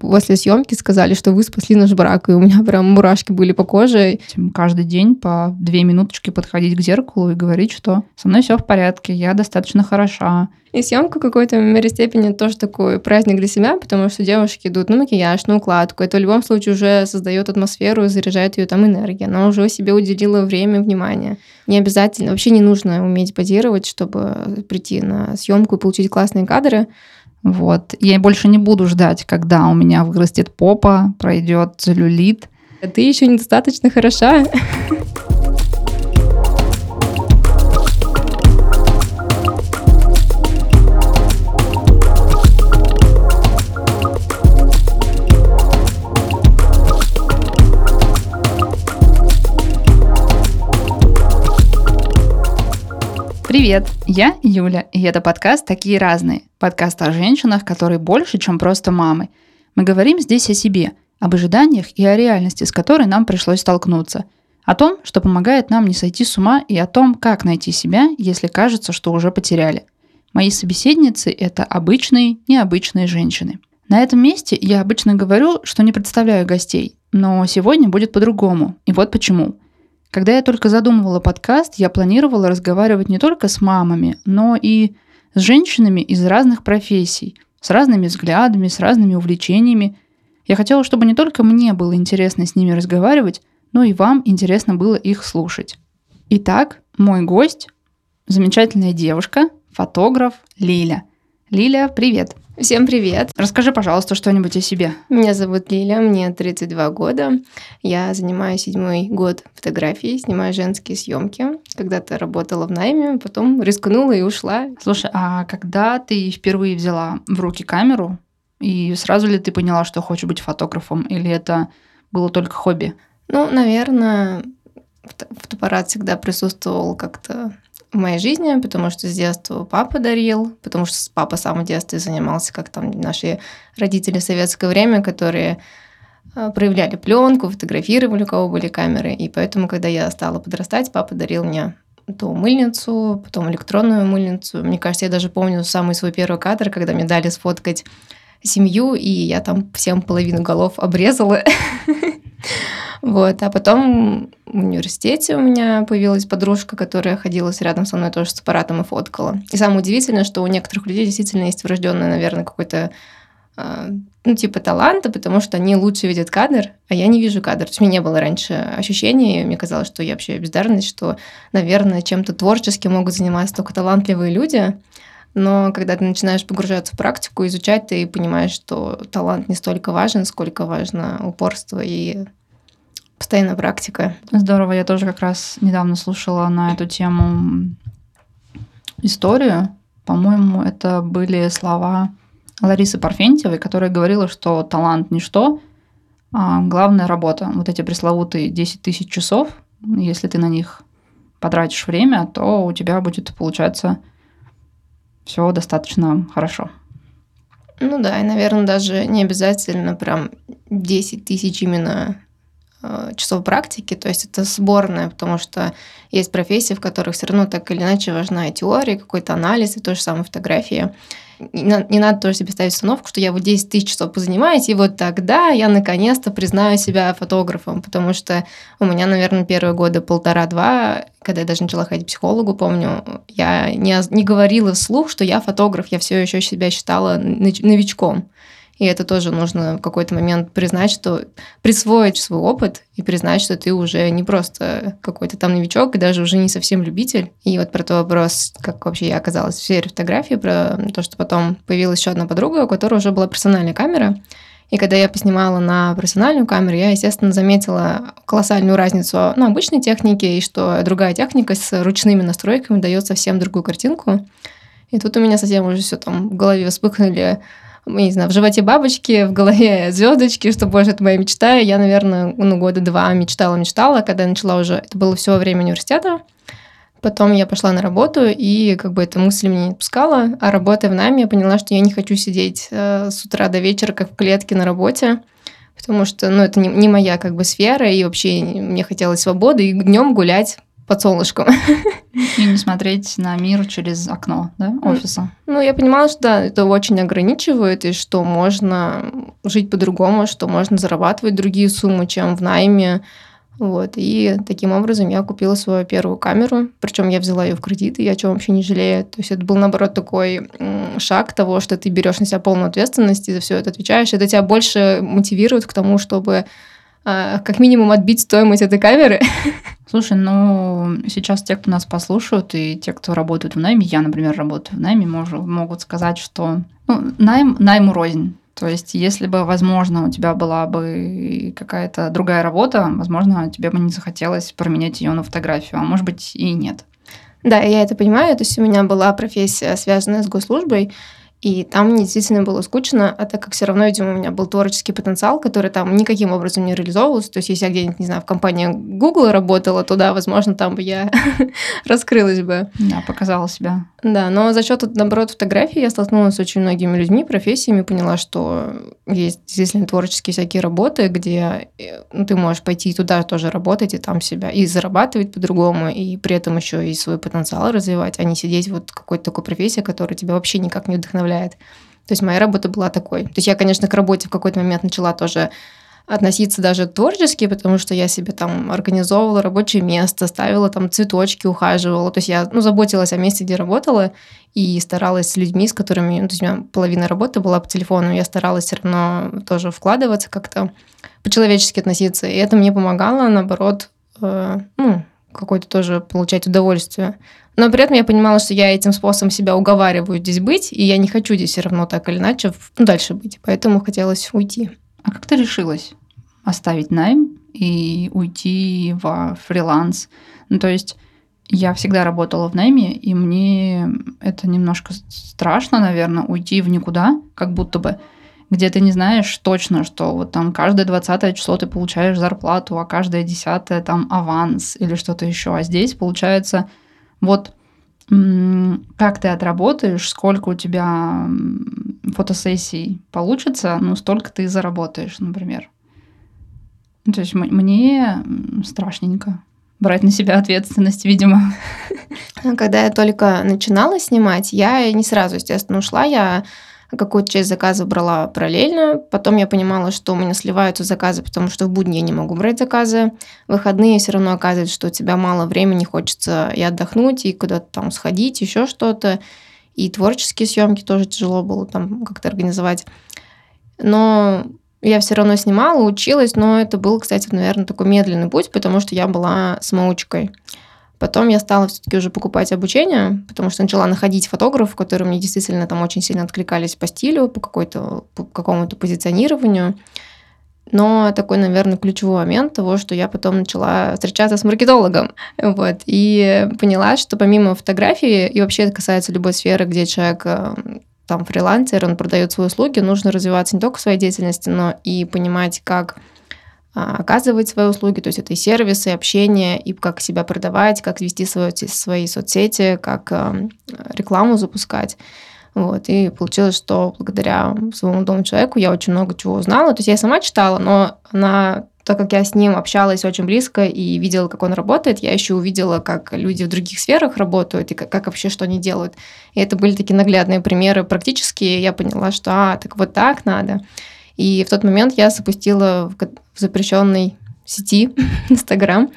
После съемки сказали, что вы спасли наш брак, и у меня прям мурашки были по коже. Каждый день по две минуточки подходить к зеркалу и говорить, что со мной все в порядке, я достаточно хороша. И съемка в какой-то мере степени тоже такой праздник для себя, потому что девушки идут на макияж, на укладку. Это в любом случае уже создает атмосферу, заряжает ее там энергия. Она уже себе уделила время, внимание. Не обязательно, вообще не нужно уметь позировать, чтобы прийти на съемку и получить классные кадры. Вот. Я больше не буду ждать, когда у меня вырастет попа, пройдет целлюлит. Ты еще недостаточно хороша. Привет, я Юля, и это подкаст «Такие разные». Подкаст о женщинах, которые больше, чем просто мамы. Мы говорим здесь о себе, об ожиданиях и о реальности, с которой нам пришлось столкнуться. О том, что помогает нам не сойти с ума, и о том, как найти себя, если кажется, что уже потеряли. Мои собеседницы – это обычные, необычные женщины. На этом месте я обычно говорю, что не представляю гостей, но сегодня будет по-другому. И вот почему – когда я только задумывала подкаст, я планировала разговаривать не только с мамами, но и с женщинами из разных профессий, с разными взглядами, с разными увлечениями. Я хотела, чтобы не только мне было интересно с ними разговаривать, но и вам интересно было их слушать. Итак, мой гость – замечательная девушка, фотограф Лиля. Лиля, привет! Всем привет. Расскажи, пожалуйста, что-нибудь о себе. Меня зовут Лиля, мне 32 года. Я занимаюсь седьмой год фотографией, снимаю женские съемки. Когда-то работала в найме, потом рискнула и ушла. Слушай, а когда ты впервые взяла в руки камеру, и сразу ли ты поняла, что хочешь быть фотографом, или это было только хобби? Ну, наверное, фотоаппарат всегда присутствовал как-то в моей жизни, потому что с детства папа дарил, потому что папа сам в детстве занимался, как там наши родители в советское время, которые э, проявляли пленку, фотографировали, у кого были камеры. И поэтому, когда я стала подрастать, папа дарил мне то мыльницу, потом электронную мыльницу. Мне кажется, я даже помню самый свой первый кадр, когда мне дали сфоткать семью, и я там всем половину голов обрезала. Вот. А потом в университете у меня появилась подружка, которая ходила рядом со мной тоже с аппаратом и фоткала. И самое удивительное, что у некоторых людей действительно есть врожденный, наверное, какой-то а, ну, типа таланта, потому что они лучше видят кадр, а я не вижу кадр. То есть у меня не было раньше ощущения, и мне казалось, что я вообще бездарность, что, наверное, чем-то творческим могут заниматься только талантливые люди. Но когда ты начинаешь погружаться в практику, изучать, ты понимаешь, что талант не столько важен, сколько важно упорство и постоянная практика. Здорово, я тоже как раз недавно слушала на эту тему историю. По-моему, это были слова Ларисы Парфентьевой, которая говорила, что талант ничто, а главная работа. Вот эти пресловутые 10 тысяч часов, если ты на них потратишь время, то у тебя будет получаться все достаточно хорошо. Ну да, и, наверное, даже не обязательно прям 10 тысяч именно часов практики, то есть это сборная, потому что есть профессии, в которых все равно так или иначе важна теория, какой-то анализ, и то же самое фотография. Не, не надо тоже себе ставить установку, что я вот 10 тысяч часов позанимаюсь, и вот тогда я наконец-то признаю себя фотографом, потому что у меня, наверное, первые годы полтора-два, когда я даже начала ходить к психологу, помню, я не, не говорила вслух, что я фотограф, я все еще себя считала новичком. И это тоже нужно в какой-то момент признать, что присвоить свой опыт и признать, что ты уже не просто какой-то там новичок, и даже уже не совсем любитель. И вот про тот вопрос, как вообще я оказалась в сфере фотографии, про то, что потом появилась еще одна подруга, у которой уже была персональная камера. И когда я поснимала на профессиональную камеру, я, естественно, заметила колоссальную разницу на обычной технике, и что другая техника с ручными настройками дает совсем другую картинку. И тут у меня совсем уже все там в голове вспыхнули не знаю, в животе бабочки, в голове звездочки, что, боже, это моя мечта. Я, наверное, ну, года два мечтала-мечтала, когда я начала уже, это было все время университета. Потом я пошла на работу, и как бы эта мысль меня не отпускала. А работая в нами, я поняла, что я не хочу сидеть э, с утра до вечера, как в клетке на работе, потому что, ну, это не, не моя как бы сфера, и вообще мне хотелось свободы, и днем гулять под солнышком. И не смотреть на мир через окно, да, офиса. Ну, я понимала, что да, это очень ограничивает, и что можно жить по-другому, что можно зарабатывать другие суммы, чем в найме. Вот, и таким образом я купила свою первую камеру, причем я взяла ее в кредит, и я о чем вообще не жалею. То есть это был, наоборот, такой шаг того, что ты берешь на себя полную ответственность и за все это отвечаешь. Это тебя больше мотивирует к тому, чтобы как минимум отбить стоимость этой камеры. Слушай, ну сейчас те, кто нас послушают, и те, кто работают в найме, я, например, работаю в найме, могут, могут сказать, что ну, найм найму рознь. То есть, если бы, возможно, у тебя была бы какая-то другая работа, возможно, тебе бы не захотелось променять ее на фотографию, а может быть и нет. Да, я это понимаю. То есть у меня была профессия, связанная с госслужбой, и там мне действительно было скучно, а так как все равно, видимо, у меня был творческий потенциал, который там никаким образом не реализовывался. То есть, если я где-нибудь, не знаю, в компании Google работала, то да, возможно, там бы я раскрылась бы. Да, показала себя. Да, но за счет, наоборот, фотографии я столкнулась с очень многими людьми, профессиями, поняла, что есть действительно творческие всякие работы, где э, ну, ты можешь пойти туда тоже работать, и там себя и зарабатывать по-другому, и при этом еще и свой потенциал развивать, а не сидеть вот какой-то такой профессии, которая тебя вообще никак не вдохновляет вдохновляет. То есть моя работа была такой. То есть я, конечно, к работе в какой-то момент начала тоже относиться даже творчески, потому что я себе там организовывала рабочее место, ставила там цветочки, ухаживала. То есть я ну, заботилась о месте, где работала, и старалась с людьми, с которыми... Ну, то есть у меня половина работы была по телефону, я старалась все равно тоже вкладываться как-то, по-человечески относиться. И это мне помогало, наоборот, э, ну, какое-то тоже получать удовольствие. Но при этом я понимала, что я этим способом себя уговариваю здесь быть, и я не хочу здесь все равно так или иначе ну, дальше быть. Поэтому хотелось уйти. А как ты решилась оставить найм и уйти во фриланс? Ну, то есть я всегда работала в найме, и мне это немножко страшно, наверное, уйти в никуда, как будто бы где ты не знаешь точно, что вот там каждое 20 число ты получаешь зарплату, а каждое 10 там аванс или что-то еще. А здесь получается вот как ты отработаешь, сколько у тебя фотосессий получится, ну, столько ты заработаешь, например. Ну, то есть мне страшненько брать на себя ответственность, видимо. Когда я только начинала снимать, я не сразу, естественно, ушла. Я какую-то часть заказов брала параллельно. Потом я понимала, что у меня сливаются заказы, потому что в будни я не могу брать заказы. В выходные все равно оказывается, что у тебя мало времени, хочется и отдохнуть, и куда-то там сходить, еще что-то. И творческие съемки тоже тяжело было там как-то организовать. Но я все равно снимала, училась, но это был, кстати, наверное, такой медленный путь, потому что я была самоучкой. Потом я стала все-таки уже покупать обучение, потому что начала находить фотографов, которые мне действительно там очень сильно откликались по стилю, по, какой-то, по какому-то позиционированию. Но такой, наверное, ключевой момент того, что я потом начала встречаться с маркетологом. Вот, и поняла, что помимо фотографии, и вообще это касается любой сферы, где человек э, там фрилансер, он продает свои услуги, нужно развиваться не только в своей деятельности, но и понимать, как оказывать свои услуги, то есть это и сервисы, и общение, и как себя продавать, как вести свои, свои соцсети, как рекламу запускать. Вот, и получилось, что благодаря своему молодому человеку я очень много чего узнала. То есть я сама читала, но она, так как я с ним общалась очень близко и видела, как он работает, я еще увидела, как люди в других сферах работают и как, как вообще что они делают. И это были такие наглядные примеры практические. Я поняла, что а, так вот так надо. И в тот момент я запустила в запрещенной сети Инстаграм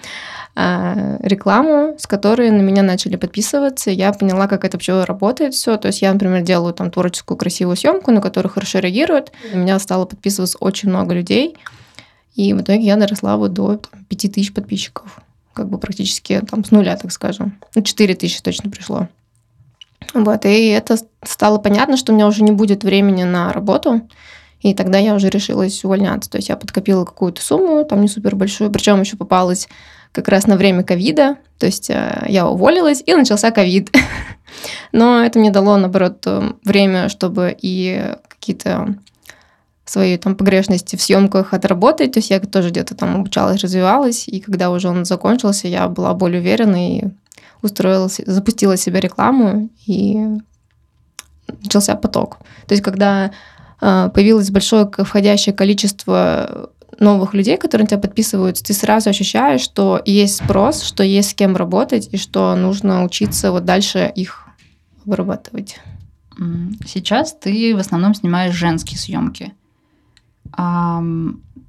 а, рекламу, с которой на меня начали подписываться. Я поняла, как это вообще работает все. То есть я, например, делаю там творческую красивую съемку, на которую хорошо реагируют. На меня стало подписываться очень много людей. И в итоге я доросла вот до там, 5 тысяч подписчиков. Как бы практически там с нуля, так скажем. Ну, 4 тысячи точно пришло. Вот, и это стало понятно, что у меня уже не будет времени на работу. И тогда я уже решилась увольняться. То есть я подкопила какую-то сумму, там не супер большую, причем еще попалась как раз на время ковида. То есть э, я уволилась, и начался ковид. Но это мне дало, наоборот, э, время, чтобы и какие-то свои там погрешности в съемках отработать. То есть я тоже где-то там обучалась, развивалась. И когда уже он закончился, я была более уверена и устроилась, запустила себе рекламу, и начался поток. То есть когда появилось большое входящее количество новых людей, которые на тебя подписываются, ты сразу ощущаешь, что есть спрос, что есть с кем работать, и что нужно учиться вот дальше их вырабатывать. Сейчас ты в основном снимаешь женские съемки. А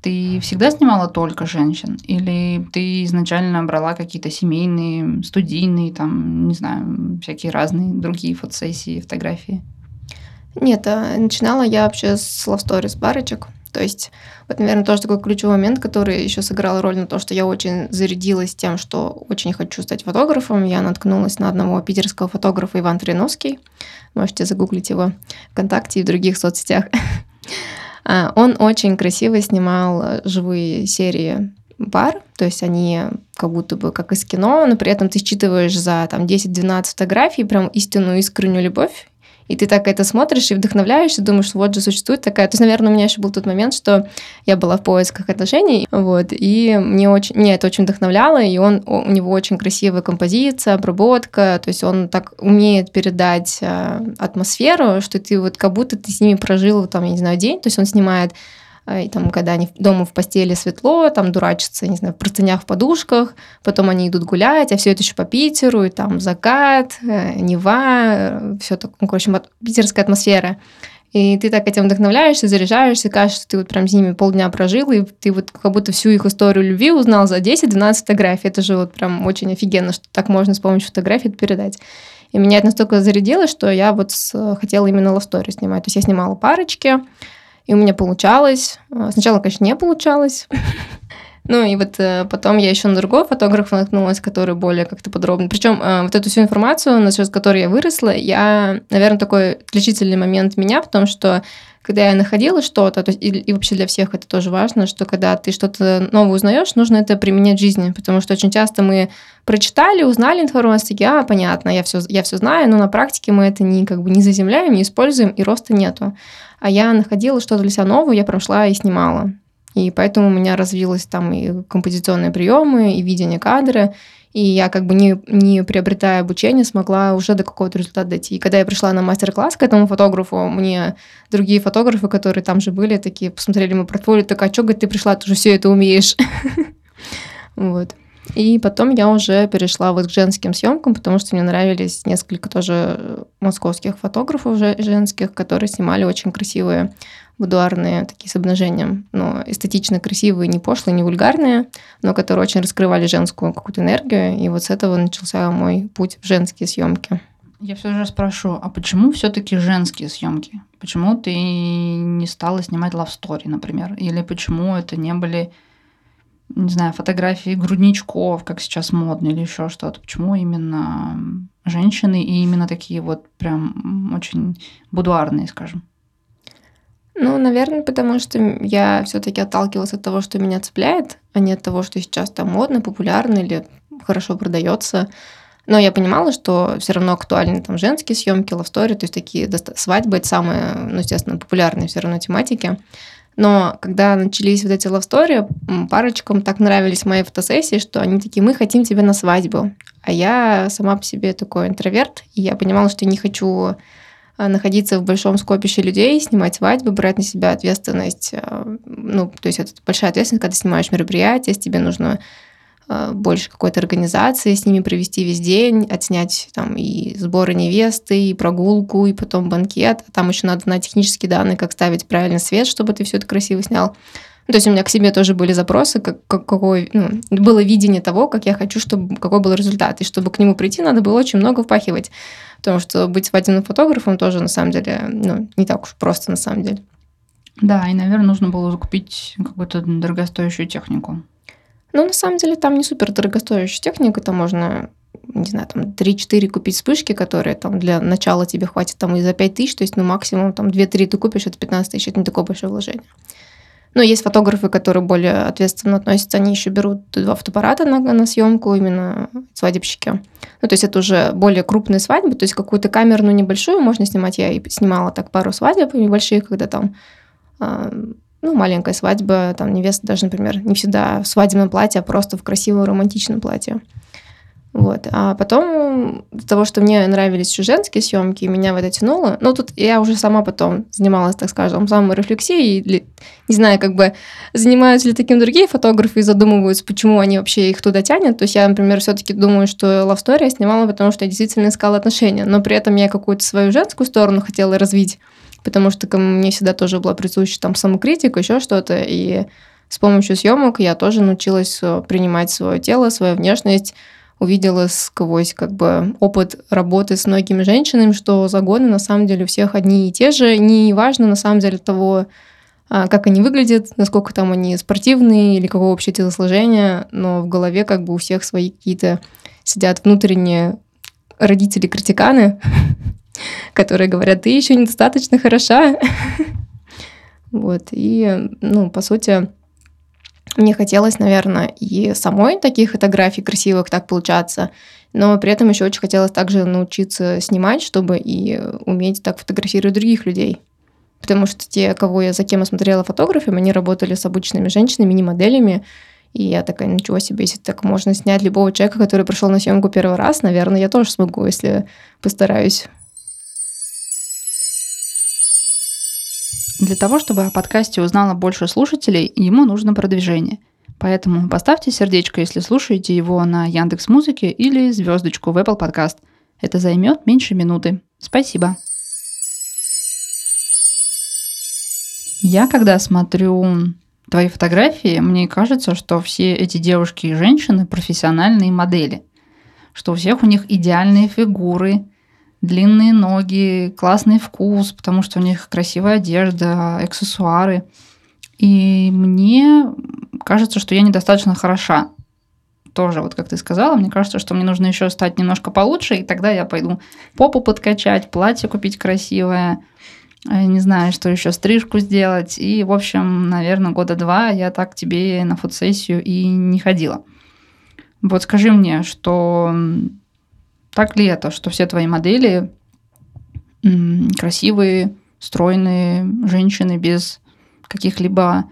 ты всегда снимала только женщин? Или ты изначально брала какие-то семейные, студийные, там, не знаю, всякие разные другие фотосессии, фотографии? Нет, а начинала я вообще с love stories парочек. То есть, вот, наверное, тоже такой ключевой момент, который еще сыграл роль на то, что я очень зарядилась тем, что очень хочу стать фотографом. Я наткнулась на одного питерского фотографа Иван Триновский. Можете загуглить его ВКонтакте и в других соцсетях. А, он очень красиво снимал живые серии пар, то есть они как будто бы как из кино, но при этом ты считываешь за там 10-12 фотографий прям истинную искреннюю любовь и ты так это смотришь и вдохновляешься, думаешь, вот же существует такая. То есть, наверное, у меня еще был тот момент, что я была в поисках отношений, вот, и мне очень, мне это очень вдохновляло, и он, у него очень красивая композиция, обработка, то есть он так умеет передать э, атмосферу, что ты вот как будто ты с ними прожил, там, я не знаю, день, то есть он снимает и там, когда они дома в постели светло, там дурачатся, не знаю, в простынях, в подушках, потом они идут гулять, а все это еще по Питеру, и там закат, э, Нева, э, все так, ну, короче, питерская атмосфера. И ты так этим вдохновляешься, заряжаешься, кажется, что ты вот прям с ними полдня прожил, и ты вот как будто всю их историю любви узнал за 10-12 фотографий. Это же вот прям очень офигенно, что так можно с помощью фотографий это передать. И меня это настолько зарядило, что я вот хотела именно story снимать. То есть я снимала парочки, и у меня получалось. А, сначала, конечно, не получалось. Ну и вот э, потом я еще на другого фотографа наткнулась, который более как-то подробно. Причем э, вот эту всю информацию, насчет которой я выросла, я, наверное, такой отличительный момент меня в том, что когда я находила что-то, то есть, и, и вообще для всех это тоже важно, что когда ты что-то новое узнаешь, нужно это применять в жизни, потому что очень часто мы прочитали, узнали информацию, такие, а, понятно, я все, я все знаю, но на практике мы это не, как бы, не заземляем, не используем, и роста нету. А я находила что-то для себя новое, я прошла и снимала. И поэтому у меня развилось там и композиционные приемы, и видение кадра, и я как бы не, не приобретая обучение, смогла уже до какого-то результата дойти. И когда я пришла на мастер-класс к этому фотографу, мне другие фотографы, которые там же были, такие посмотрели мой портфолио, такая, а что, говорит, ты пришла, ты уже все это умеешь. Вот. И потом я уже перешла вот к женским съемкам, потому что мне нравились несколько тоже московских фотографов женских, которые снимали очень красивые будуарные такие с обнажением, но эстетично красивые, не пошлые, не вульгарные, но которые очень раскрывали женскую какую-то энергию. И вот с этого начался мой путь в женские съемки. Я все же спрошу, а почему все-таки женские съемки? Почему ты не стала снимать story, например? Или почему это не были, не знаю, фотографии грудничков, как сейчас модно, или еще что-то? Почему именно женщины и именно такие вот прям очень будуарные, скажем? Ну, наверное, потому что я все-таки отталкивалась от того, что меня цепляет, а не от того, что сейчас там модно, популярно или хорошо продается. Но я понимала, что все равно актуальны там женские съемки, лавстори, то есть такие свадьбы, это самые, ну, естественно, популярные все равно тематики. Но когда начались вот эти лавстори, парочкам так нравились мои фотосессии, что они такие, мы хотим тебя на свадьбу. А я сама по себе такой интроверт, и я понимала, что я не хочу а, находиться в большом скопище людей, снимать свадьбы, брать на себя ответственность. А, ну, то есть это большая ответственность, когда ты снимаешь мероприятие, тебе нужно больше какой-то организации, с ними провести весь день, отснять там и сборы невесты, и прогулку, и потом банкет. Там еще надо на технические данные, как ставить правильный свет, чтобы ты все это красиво снял. Ну, то есть у меня к себе тоже были запросы, как, как, какой, ну, было видение того, как я хочу, чтобы какой был результат. И чтобы к нему прийти, надо было очень много впахивать. Потому что быть свадебным фотографом тоже, на самом деле, ну, не так уж просто, на самом деле. Да, и, наверное, нужно было закупить какую-то дорогостоящую технику. Ну, на самом деле, там не супер дорогостоящая техника, там можно не знаю, там 3-4 купить вспышки, которые там для начала тебе хватит там и за 5 тысяч, то есть, ну, максимум там 2-3 ты купишь, это 15 тысяч, это не такое большое вложение. Но есть фотографы, которые более ответственно относятся, они еще берут два фотоаппарата на, на съемку, именно свадебщики. Ну, то есть это уже более крупные свадьбы, то есть какую-то камерную небольшую можно снимать. Я и снимала так пару свадеб небольших, когда там э, ну, маленькая свадьба, там невеста даже, например, не всегда в свадебном платье, а просто в красивом романтичном платье. Вот. А потом, из того, что мне нравились еще женские съемки, меня в это тянуло. Ну, тут я уже сама потом занималась, так скажем, самой рефлексией. Или, не знаю, как бы занимаются ли таким другие фотографы и задумываются, почему они вообще их туда тянут. То есть я, например, все-таки думаю, что Love Story я снимала, потому что я действительно искала отношения. Но при этом я какую-то свою женскую сторону хотела развить, потому что ко мне всегда тоже была присуща там самокритика, еще что-то. И с помощью съемок я тоже научилась э, принимать свое тело, свою внешность, увидела сквозь как бы опыт работы с многими женщинами, что загоны на самом деле у всех одни и те же. Не важно на самом деле того, а, как они выглядят, насколько там они спортивные или какого вообще телосложения, но в голове как бы у всех свои какие-то сидят внутренние родители-критиканы, которые говорят, ты еще недостаточно хороша. Вот, и, ну, по сути, мне хотелось, наверное, и самой таких фотографий красивых так получаться, но при этом еще очень хотелось также научиться снимать, чтобы и уметь так фотографировать других людей. Потому что те, кого я за кем я смотрела фотографами, они работали с обычными женщинами, не моделями. И я такая, ничего себе, если так можно снять любого человека, который пришел на съемку первый раз, наверное, я тоже смогу, если постараюсь. Для того, чтобы о подкасте узнало больше слушателей, ему нужно продвижение. Поэтому поставьте сердечко, если слушаете его на Яндекс Музыке или звездочку в Apple Podcast. Это займет меньше минуты. Спасибо. Я когда смотрю твои фотографии, мне кажется, что все эти девушки и женщины профессиональные модели, что у всех у них идеальные фигуры, длинные ноги, классный вкус, потому что у них красивая одежда, аксессуары. И мне кажется, что я недостаточно хороша. Тоже, вот как ты сказала, мне кажется, что мне нужно еще стать немножко получше, и тогда я пойду попу подкачать, платье купить красивое, э, не знаю, что еще, стрижку сделать. И, в общем, наверное, года два я так тебе на фотосессию и не ходила. Вот скажи мне, что так ли это, что все твои модели красивые, стройные женщины без каких-либо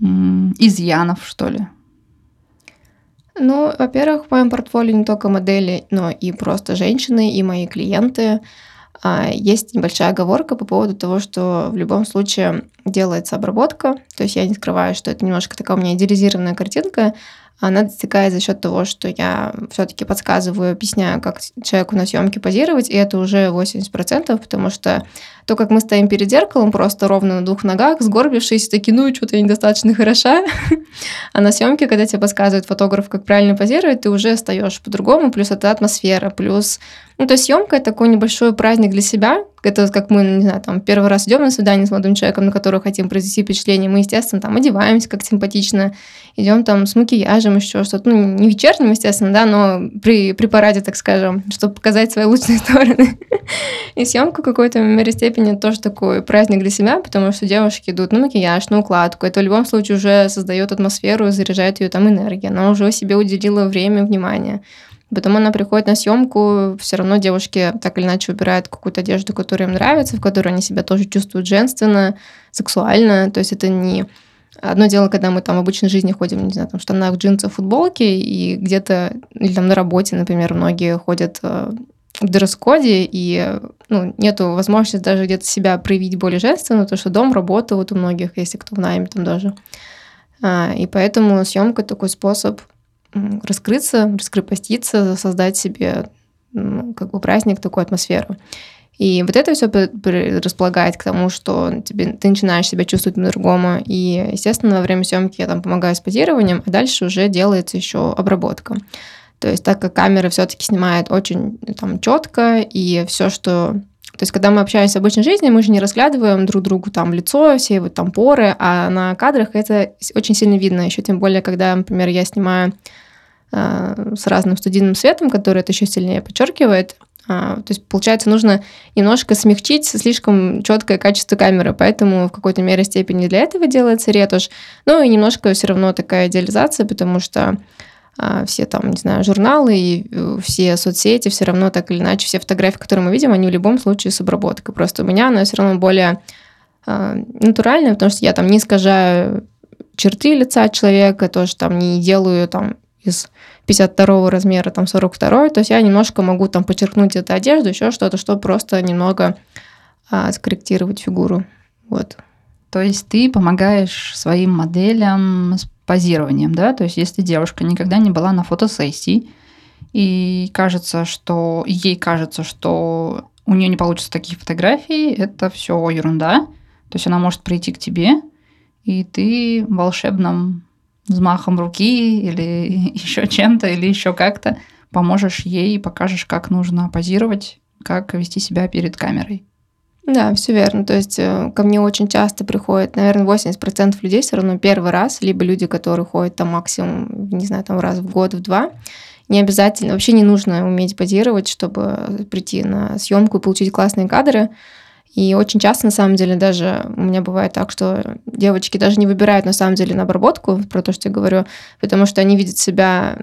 изъянов, что ли? Ну, во-первых, в моем портфолио не только модели, но и просто женщины, и мои клиенты. А, есть небольшая оговорка по поводу того, что в любом случае делается обработка. То есть я не скрываю, что это немножко такая у меня идеализированная картинка, она достигает за счет того, что я все-таки подсказываю, объясняю, как человеку на съемке позировать, и это уже 80%, потому что то, как мы стоим перед зеркалом, просто ровно на двух ногах, сгорбившись, такие, ну, что-то я недостаточно хороша. А на съемке, когда тебе подсказывает фотограф, как правильно позировать, ты уже встаешь по-другому, плюс это атмосфера, плюс... Ну, то есть съемка это такой небольшой праздник для себя. Это как мы, не знаю, там, первый раз идем на свидание с молодым человеком, на которого хотим произвести впечатление. Мы, естественно, там одеваемся как симпатично, идем там с макияжем, еще что-то. Ну, не вечерним, естественно, да, но при, при параде, так скажем, чтобы показать свои лучшие стороны. И съемку какой-то мере степени тоже такой праздник для себя, потому что девушки идут на макияж, на укладку. Это в любом случае уже создает атмосферу, заряжает ее там энергия. Она уже себе уделила время, внимание. Потом она приходит на съемку, все равно девушки так или иначе выбирают какую-то одежду, которая им нравится, в которой они себя тоже чувствуют женственно, сексуально. То есть это не Одно дело, когда мы там в обычной жизни ходим, не знаю, там, в штанах, джинсах, футболке, и где-то, или там на работе, например, многие ходят э, в дресс-коде, и ну, нету возможности даже где-то себя проявить более женственно, потому что дом, работа вот у многих, если кто в найме там даже. А, и поэтому съемка такой способ раскрыться, раскрепоститься, создать себе ну, как бы праздник, такую атмосферу. И вот это все располагает к тому, что тебе, ты начинаешь себя чувствовать по-другому. И, естественно, во время съемки я там помогаю с позированием, а дальше уже делается еще обработка. То есть так как камера все-таки снимает очень там четко и все, что то есть, когда мы общаемся в обычной жизни, мы же не разглядываем друг другу там лицо, все вот там поры, а на кадрах это очень сильно видно. Еще тем более, когда, например, я снимаю э, с разным студийным светом, который это еще сильнее подчеркивает. Э, то есть, получается, нужно немножко смягчить слишком четкое качество камеры, поэтому в какой-то мере степени для этого делается ретушь. Ну и немножко все равно такая идеализация, потому что а, все там, не знаю, журналы и э, все соцсети, все равно так или иначе, все фотографии, которые мы видим, они в любом случае с обработкой. Просто у меня она все равно более э, натуральная, потому что я там не искажаю черты лица человека, тоже там не делаю там из 52 размера, там 42, то есть я немножко могу там подчеркнуть эту одежду, еще что-то, чтобы просто немного а, скорректировать фигуру. Вот. То есть ты помогаешь своим моделям позированием, да? То есть если девушка никогда не была на фотосессии, и кажется, что ей кажется, что у нее не получатся такие фотографии, это все ерунда. То есть она может прийти к тебе, и ты волшебным взмахом руки или еще чем-то, или еще как-то поможешь ей и покажешь, как нужно позировать, как вести себя перед камерой. Да, все верно. То есть э, ко мне очень часто приходят, наверное, 80% людей все равно первый раз, либо люди, которые ходят там максимум, не знаю, там раз в год, в два. Не обязательно, вообще не нужно уметь позировать, чтобы прийти на съемку и получить классные кадры. И очень часто, на самом деле, даже у меня бывает так, что девочки даже не выбирают, на самом деле, на обработку, про то, что я говорю, потому что они видят себя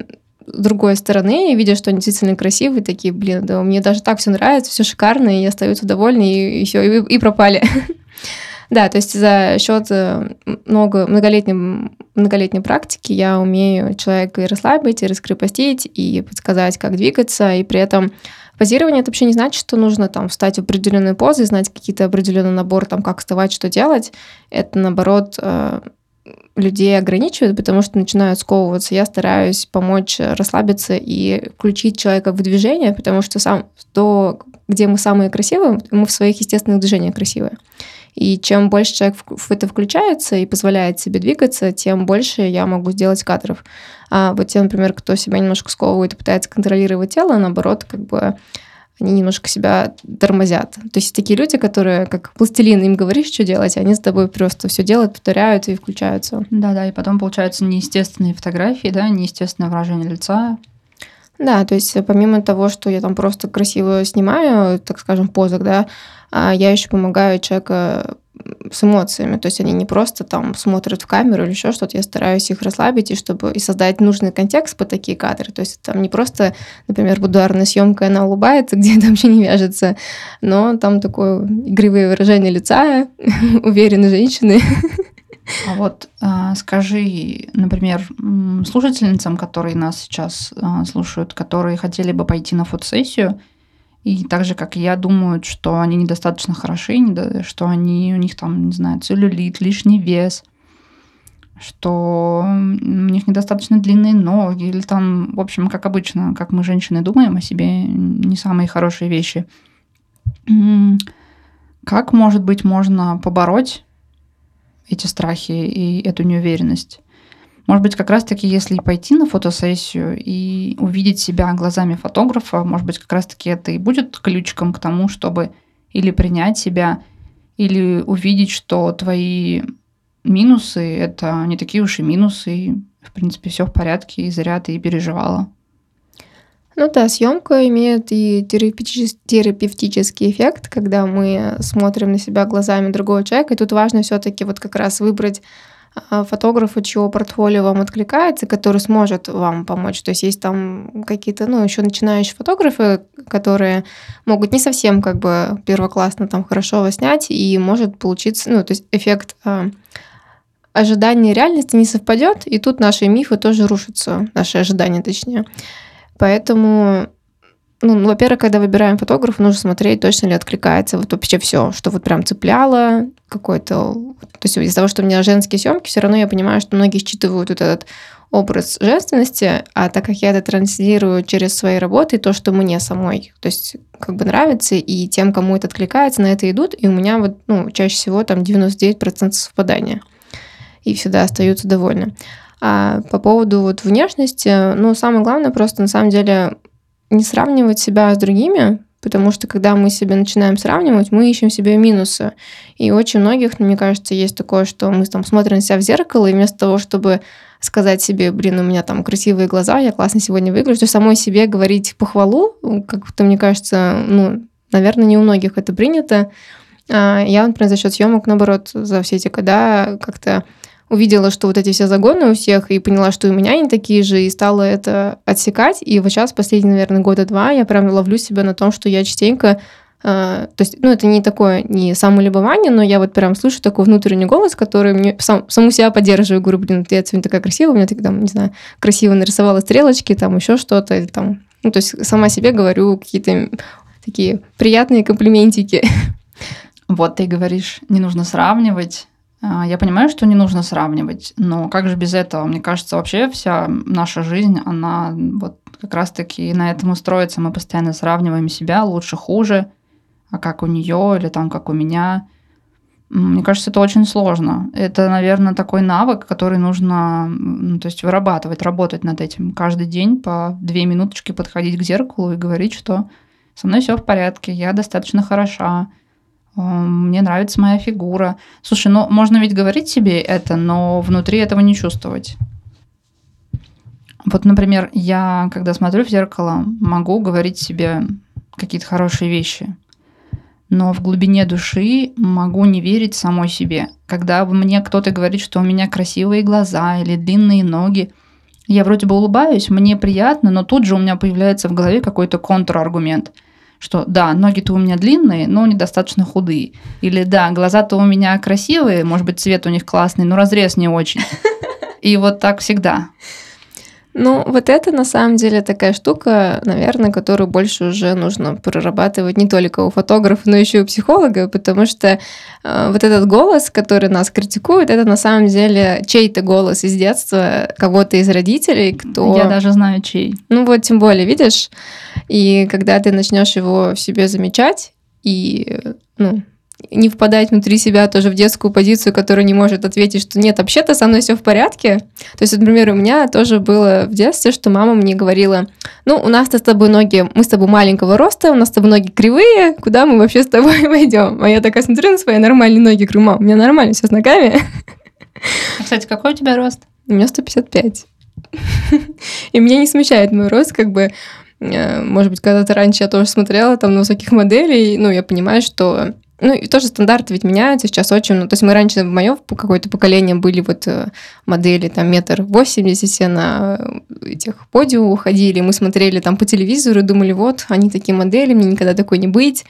другой стороны, и видят, что они действительно красивые, такие, блин, да, мне даже так все нравится, все шикарно, и остаются довольны, и, и все, и, и пропали. Да, то есть за счет э, много, многолетней, многолетней практики я умею человека и расслабить, и раскрепостить, и подсказать, как двигаться, и при этом позирование это вообще не значит, что нужно там встать в определенные позы, знать какие-то определенный набор, там, как вставать, что делать. Это, наоборот, э, людей ограничивает, потому что начинают сковываться. Я стараюсь помочь расслабиться и включить человека в движение, потому что сам то, где мы самые красивые, мы в своих естественных движениях красивые. И чем больше человек в это включается и позволяет себе двигаться, тем больше я могу сделать кадров. А вот те, например, кто себя немножко сковывает и пытается контролировать тело, наоборот, как бы они немножко себя тормозят. То есть такие люди, которые как пластилин, им говоришь, что делать, они с тобой просто все делают, повторяют и включаются. Да-да, и потом получаются неестественные фотографии, да, неестественное выражение лица. Да, то есть помимо того, что я там просто красиво снимаю, так скажем, позах, да, а я еще помогаю человеку с эмоциями. То есть они не просто там смотрят в камеру или еще что-то, я стараюсь их расслабить и чтобы и создать нужный контекст по такие кадры. То есть там не просто, например, будуарная съемка, она улыбается, где это вообще не вяжется, но там такое игривое выражение лица, уверенной женщины. А вот э, скажи, например, слушательницам, которые нас сейчас э, слушают, которые хотели бы пойти на фотосессию, и так же, как и я, думают, что они недостаточно хороши, что они, у них там, не знаю, целлюлит, лишний вес, что у них недостаточно длинные ноги, или там, в общем, как обычно, как мы, женщины, думаем о себе, не самые хорошие вещи. Как, может быть, можно побороть эти страхи и эту неуверенность? Может быть, как раз-таки, если пойти на фотосессию и увидеть себя глазами фотографа, может быть, как раз-таки это и будет ключиком к тому, чтобы или принять себя, или увидеть, что твои минусы — это не такие уж и минусы, и, в принципе, все в порядке, и зря ты переживала. Ну да, съемка имеет и терапевтический эффект, когда мы смотрим на себя глазами другого человека. И тут важно все-таки вот как раз выбрать а, фотографа, чье портфолио вам откликается, который сможет вам помочь. То есть есть там какие-то, ну, еще начинающие фотографы, которые могут не совсем как бы первоклассно там хорошо вас снять, и может получиться, ну, то есть эффект э, ожидания реальности не совпадет, и тут наши мифы тоже рушатся, наши ожидания точнее. Поэтому ну, во-первых, когда выбираем фотографа, нужно смотреть, точно ли откликается вот вообще все, что вот прям цепляло какой-то... То есть из-за того, что у меня женские съемки, все равно я понимаю, что многие считывают вот этот образ женственности, а так как я это транслирую через свои работы, то, что мне самой, то есть как бы нравится, и тем, кому это откликается, на это идут, и у меня вот, ну, чаще всего там 99% совпадания, и всегда остаются довольны. А по поводу вот внешности, ну, самое главное просто, на самом деле, не сравнивать себя с другими, потому что когда мы себя начинаем сравнивать, мы ищем себе минусы. И очень многих, мне кажется, есть такое, что мы там смотрим на себя в зеркало, и вместо того, чтобы сказать себе, блин, у меня там красивые глаза, я классно сегодня выгляжу, самой себе говорить похвалу, как-то, мне кажется, ну, наверное, не у многих это принято. А я, например, за счет съемок, наоборот, за все эти года как-то увидела, что вот эти все загоны у всех, и поняла, что у меня они такие же, и стала это отсекать. И вот сейчас, последние, наверное, года два, я прям ловлю себя на том, что я частенько то есть, ну, это не такое, не самолюбование, но я вот прям слышу такой внутренний голос, который мне сам, саму себя поддерживаю, говорю, блин, ты сегодня такая красивая, у меня ты там, не знаю, красиво нарисовала стрелочки, там еще что-то, или там, ну, то есть сама себе говорю какие-то такие приятные комплиментики. Вот ты говоришь, не нужно сравнивать. А, я понимаю, что не нужно сравнивать, но как же без этого? Мне кажется, вообще вся наша жизнь, она вот как раз-таки на этом устроится. Мы постоянно сравниваем себя лучше, хуже, а как у нее или там как у меня. Мне кажется, это очень сложно. Это, наверное, такой навык, который нужно ну, то есть вырабатывать, работать над этим. Каждый день по две минуточки подходить к зеркалу и говорить, что со мной все в порядке, я достаточно хороша, мне нравится моя фигура. Слушай, ну можно ведь говорить себе это, но внутри этого не чувствовать. Вот, например, я, когда смотрю в зеркало, могу говорить себе какие-то хорошие вещи, но в глубине души могу не верить самой себе. Когда мне кто-то говорит, что у меня красивые глаза или длинные ноги, я вроде бы улыбаюсь, мне приятно, но тут же у меня появляется в голове какой-то контраргумент – что да, ноги-то у меня длинные, но недостаточно худые. Или да, глаза-то у меня красивые, может быть, цвет у них классный, но разрез не очень. И вот так всегда. Ну, вот это на самом деле такая штука, наверное, которую больше уже нужно прорабатывать не только у фотографа, но еще и у психолога, потому что э, вот этот голос, который нас критикует, это на самом деле чей-то голос из детства, кого-то из родителей, кто... Я даже знаю, чей. Ну вот, тем более, видишь, и когда ты начнешь его в себе замечать и, ну, не впадать внутри себя тоже в детскую позицию, которая не может ответить, что нет, вообще-то со мной все в порядке. То есть, например, у меня тоже было в детстве, что мама мне говорила, ну, у нас-то с тобой ноги, мы с тобой маленького роста, у нас с тобой ноги кривые, куда мы вообще с тобой пойдем? А я такая смотрю на свои нормальные ноги, говорю, мам, у меня нормально все с ногами. А, кстати, какой у тебя рост? У меня 155. И меня не смущает мой рост, как бы, э, может быть, когда-то раньше я тоже смотрела там на высоких моделей, ну, я понимаю, что ну, и тоже стандарты ведь меняются сейчас очень. Ну, то есть мы раньше, в мое какое-то поколение были вот э, модели там метр восемьдесят, все на э, этих подиумах ходили, мы смотрели там по телевизору и думали, вот, они такие модели, мне никогда такой не быть.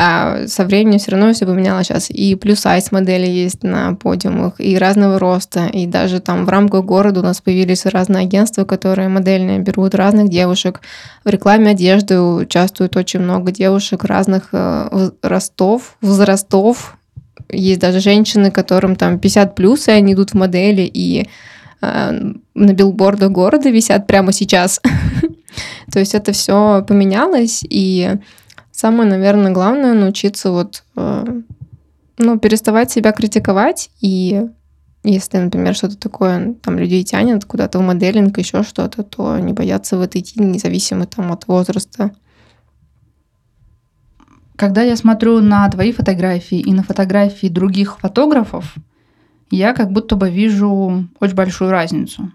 А со временем все равно все поменялось сейчас. И плюс сайз модели есть на подиумах, и разного роста. И даже там в рамках города у нас появились разные агентства, которые модельные берут разных девушек. В рекламе одежды участвует очень много девушек разных э, ростов, возрастов. Есть даже женщины, которым там 50 плюс, и они идут в модели, и э, на билбордах города висят прямо сейчас. То есть это все поменялось, и Самое, наверное, главное научиться вот, э, ну, переставать себя критиковать и если, например, что-то такое там людей тянет куда-то в моделинг, еще что-то, то не бояться в это идти, независимо там от возраста. Когда я смотрю на твои фотографии и на фотографии других фотографов, я как будто бы вижу очень большую разницу.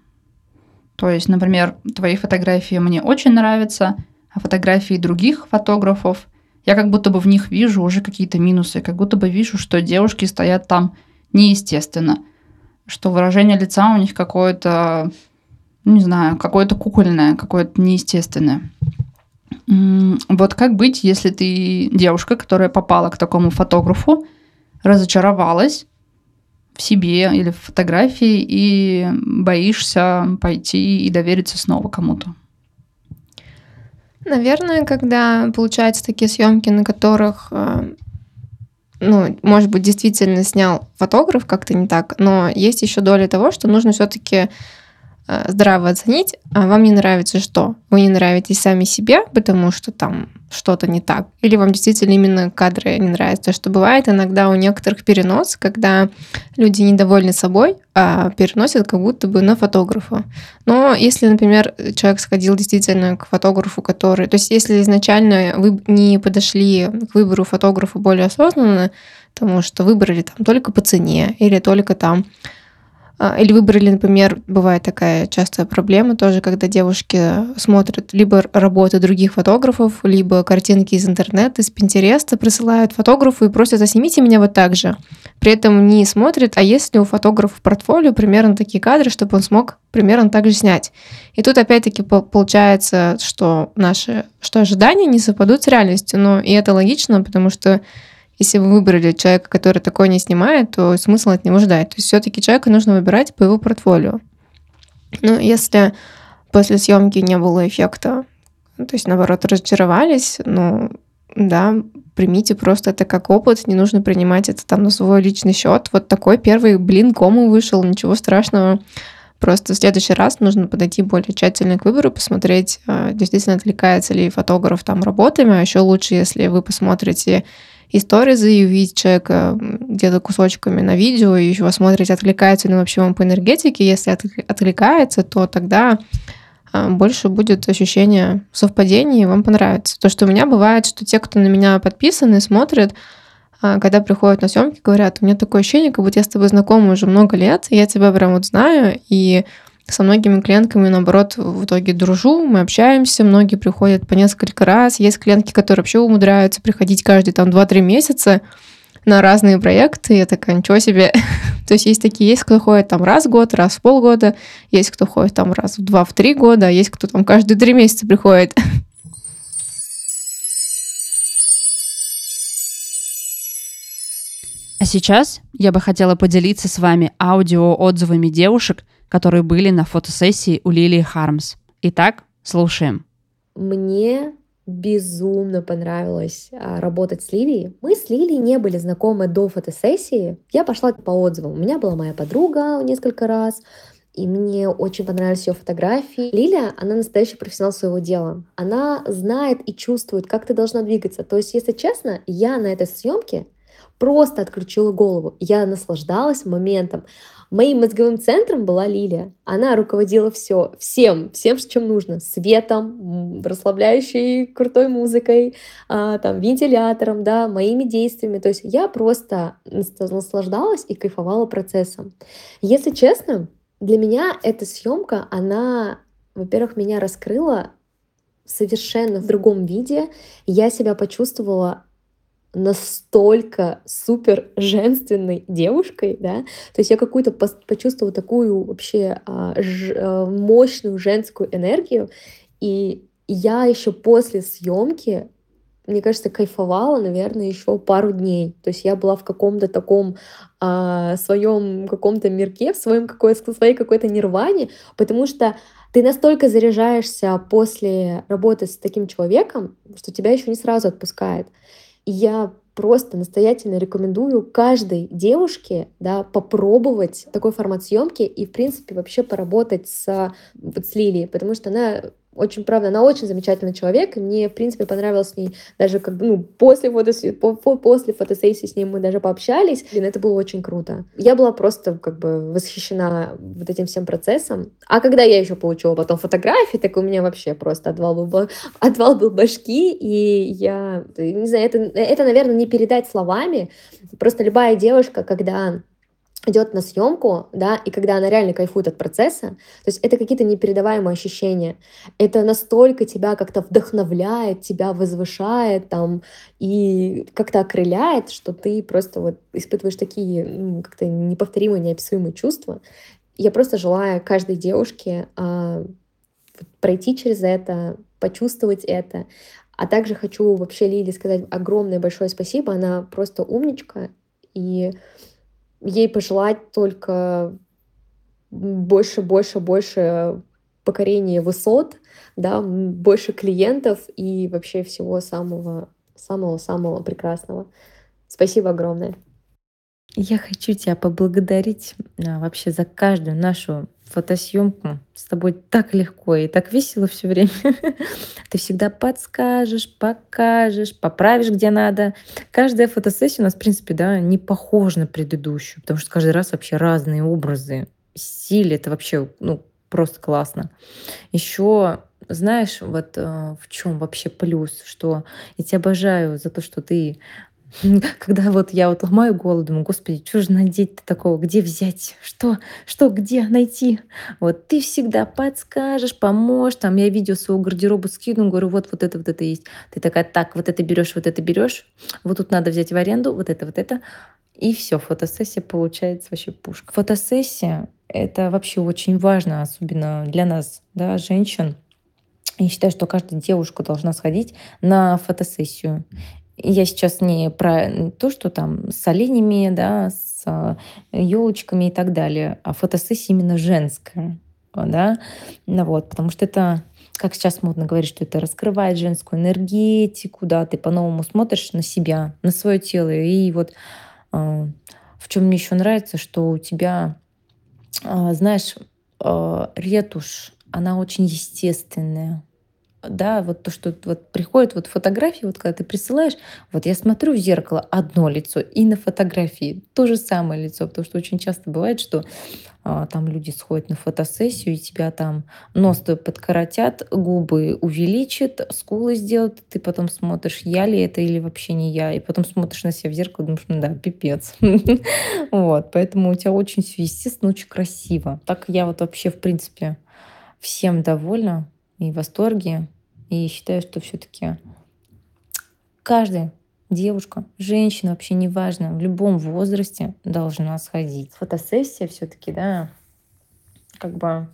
То есть, например, твои фотографии мне очень нравятся, а фотографии других фотографов я как будто бы в них вижу уже какие-то минусы, как будто бы вижу, что девушки стоят там неестественно, что выражение лица у них какое-то, не знаю, какое-то кукольное, какое-то неестественное. Вот как быть, если ты девушка, которая попала к такому фотографу, разочаровалась в себе или в фотографии и боишься пойти и довериться снова кому-то? Наверное, когда получаются такие съемки, на которых, э, ну, может быть, действительно снял фотограф как-то не так, но есть еще доля того, что нужно все-таки здраво оценить, а вам не нравится что? Вы не нравитесь сами себе, потому что там что-то не так? Или вам действительно именно кадры не нравятся? Что бывает иногда у некоторых перенос, когда люди недовольны собой, а переносят как будто бы на фотографа. Но если, например, человек сходил действительно к фотографу, который... То есть если изначально вы не подошли к выбору фотографа более осознанно, потому что выбрали там только по цене или только там или выбрали, например, бывает такая частая проблема тоже, когда девушки смотрят либо работы других фотографов, либо картинки из интернета, из Пинтереста, присылают фотографу и просят, а снимите меня вот так же. При этом не смотрят, а есть ли у фотографа в портфолио примерно такие кадры, чтобы он смог примерно так же снять. И тут опять-таки получается, что наши что ожидания не совпадут с реальностью, но и это логично, потому что если вы выбрали человека, который такое не снимает, то смысл от него ждать. То есть все-таки человека нужно выбирать по его портфолио. Ну, если после съемки не было эффекта, то есть, наоборот, разочаровались, ну, да, примите просто это как опыт, не нужно принимать это там на свой личный счет. Вот такой первый, блин, кому вышел, ничего страшного. Просто в следующий раз нужно подойти более тщательно к выбору, посмотреть, а, действительно отвлекается ли фотограф там работами, а еще лучше, если вы посмотрите истории и увидеть человека где-то кусочками на видео, и еще посмотреть, отвлекается ли он вообще вам по энергетике. Если отвлекается, то тогда а, больше будет ощущение совпадения, и вам понравится. То, что у меня бывает, что те, кто на меня подписаны, смотрят, а, когда приходят на съемки, говорят, у меня такое ощущение, как будто я с тобой знакома уже много лет, и я тебя прям вот знаю, и со многими клиентками, наоборот, в итоге дружу, мы общаемся, многие приходят по несколько раз. Есть клиентки, которые вообще умудряются приходить каждые там 2-3 месяца на разные проекты. Я такая, ничего себе. То есть есть такие, есть кто ходит там раз в год, раз в полгода, есть кто ходит там раз в два, в три года, а есть кто там каждые три месяца приходит. А сейчас я бы хотела поделиться с вами аудио-отзывами девушек, которые были на фотосессии у Лилии Хармс. Итак, слушаем. Мне безумно понравилось а, работать с Лилией. Мы с Лилией не были знакомы до фотосессии. Я пошла по отзывам. У меня была моя подруга несколько раз, и мне очень понравились ее фотографии. Лилия, она настоящий профессионал своего дела. Она знает и чувствует, как ты должна двигаться. То есть, если честно, я на этой съемке просто отключила голову. Я наслаждалась моментом. Моим мозговым центром была Лилия. Она руководила все, всем, всем, чем нужно. Светом, расслабляющей крутой музыкой, а, там, вентилятором, да, моими действиями. То есть я просто наслаждалась и кайфовала процессом. Если честно, для меня эта съемка, она, во-первых, меня раскрыла совершенно в другом виде. Я себя почувствовала настолько супер женственной девушкой, да, то есть я какую-то почувствовала такую вообще а, ж, а, мощную женскую энергию, и я еще после съемки мне кажется, кайфовала, наверное, еще пару дней. То есть я была в каком-то таком а, своем каком-то мирке, в своем какой, своей какой-то нирване, потому что ты настолько заряжаешься после работы с таким человеком, что тебя еще не сразу отпускает. Я просто настоятельно рекомендую каждой девушке да, попробовать такой формат съемки и, в принципе, вообще поработать с, вот с Лилией, потому что она очень, правда, она очень замечательный человек, и мне, в принципе, понравилось с ней даже как бы, ну, после, фотос... после фотосессии с ней мы даже пообщались, и это было очень круто. Я была просто как бы восхищена вот этим всем процессом. А когда я еще получила потом фотографии, так у меня вообще просто отвал был, отвал был башки, и я, не знаю, это, это, наверное, не передать словами, просто любая девушка, когда идет на съемку, да, и когда она реально кайфует от процесса, то есть это какие-то непередаваемые ощущения. Это настолько тебя как-то вдохновляет, тебя возвышает там и как-то окрыляет, что ты просто вот испытываешь такие ну, как-то неповторимые, неописуемые чувства. Я просто желаю каждой девушке а, пройти через это, почувствовать это. А также хочу вообще Лиле сказать огромное большое спасибо. Она просто умничка. И ей пожелать только больше, больше, больше покорения высот, да, больше клиентов и вообще всего самого, самого, самого прекрасного. Спасибо огромное. Я хочу тебя поблагодарить а, вообще за каждую нашу фотосъемку. С тобой так легко и так весело все время. Ты всегда подскажешь, покажешь, поправишь, где надо. Каждая фотосессия у нас, в принципе, да, не похожа на предыдущую, потому что каждый раз вообще разные образы. Стиль — это вообще, ну, просто классно. Еще знаешь, вот э, в чем вообще плюс, что я тебя обожаю за то, что ты Когда вот я вот ломаю голову, думаю, господи, что же надеть-то такого, где взять, что, что, где найти? Вот ты всегда подскажешь, поможешь, там я видео своего гардероба скину, говорю, вот, вот это, вот это есть. Ты такая, так, вот это берешь, вот это берешь, вот тут надо взять в аренду, вот это, вот это. И все, фотосессия получается вообще пушка. Фотосессия — это вообще очень важно, особенно для нас, да, женщин. Я считаю, что каждая девушка должна сходить на фотосессию. Я сейчас не про то, что там с оленями, да, с елочками и так далее, а фотосессия именно женская, да, ну вот, потому что это как сейчас модно говорить, что это раскрывает женскую энергетику, да, ты по-новому смотришь на себя, на свое тело. И вот э, в чем мне еще нравится, что у тебя, э, знаешь, ретушь, она очень естественная да, вот то, что вот приходит вот фотографии, вот когда ты присылаешь, вот я смотрю в зеркало одно лицо, и на фотографии то же самое лицо, потому что очень часто бывает, что а, там люди сходят на фотосессию, и тебя там нос подкоротят, губы увеличат, скулы сделают, ты потом смотришь, я ли это или вообще не я, и потом смотришь на себя в зеркало, думаешь, ну да, пипец. Вот, поэтому у тебя очень все естественно, очень красиво. Так я вот вообще, в принципе, всем довольна и в восторге. И считаю, что все-таки каждая девушка, женщина, вообще неважно, в любом возрасте должна сходить. Фотосессия все-таки, да, как бы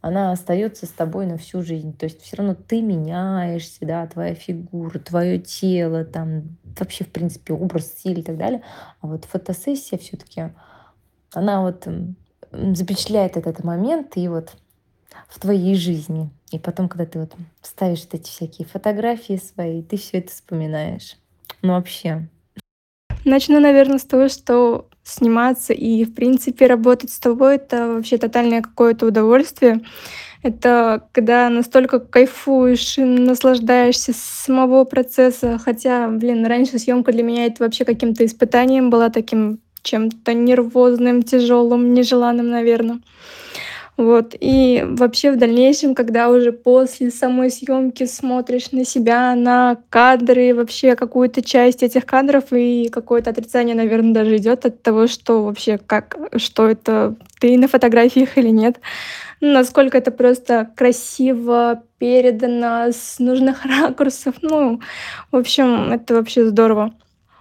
она остается с тобой на всю жизнь. То есть все равно ты меняешься, да, твоя фигура, твое тело, там вообще, в принципе, образ, стиль и так далее. А вот фотосессия все-таки, она вот запечатляет этот момент и вот в твоей жизни. И потом, когда ты вот ставишь эти всякие фотографии свои, ты все это вспоминаешь. Ну вообще. Начну, наверное, с того, что сниматься и, в принципе, работать с тобой — это вообще тотальное какое-то удовольствие. Это когда настолько кайфуешь и наслаждаешься самого процесса. Хотя, блин, раньше съемка для меня это вообще каким-то испытанием была таким чем-то нервозным, тяжелым, нежеланным, наверное. Вот. И вообще в дальнейшем, когда уже после самой съемки смотришь на себя, на кадры, вообще какую-то часть этих кадров, и какое-то отрицание, наверное, даже идет от того, что вообще как, что это ты на фотографиях или нет. Насколько это просто красиво передано с нужных ракурсов. Ну, в общем, это вообще здорово.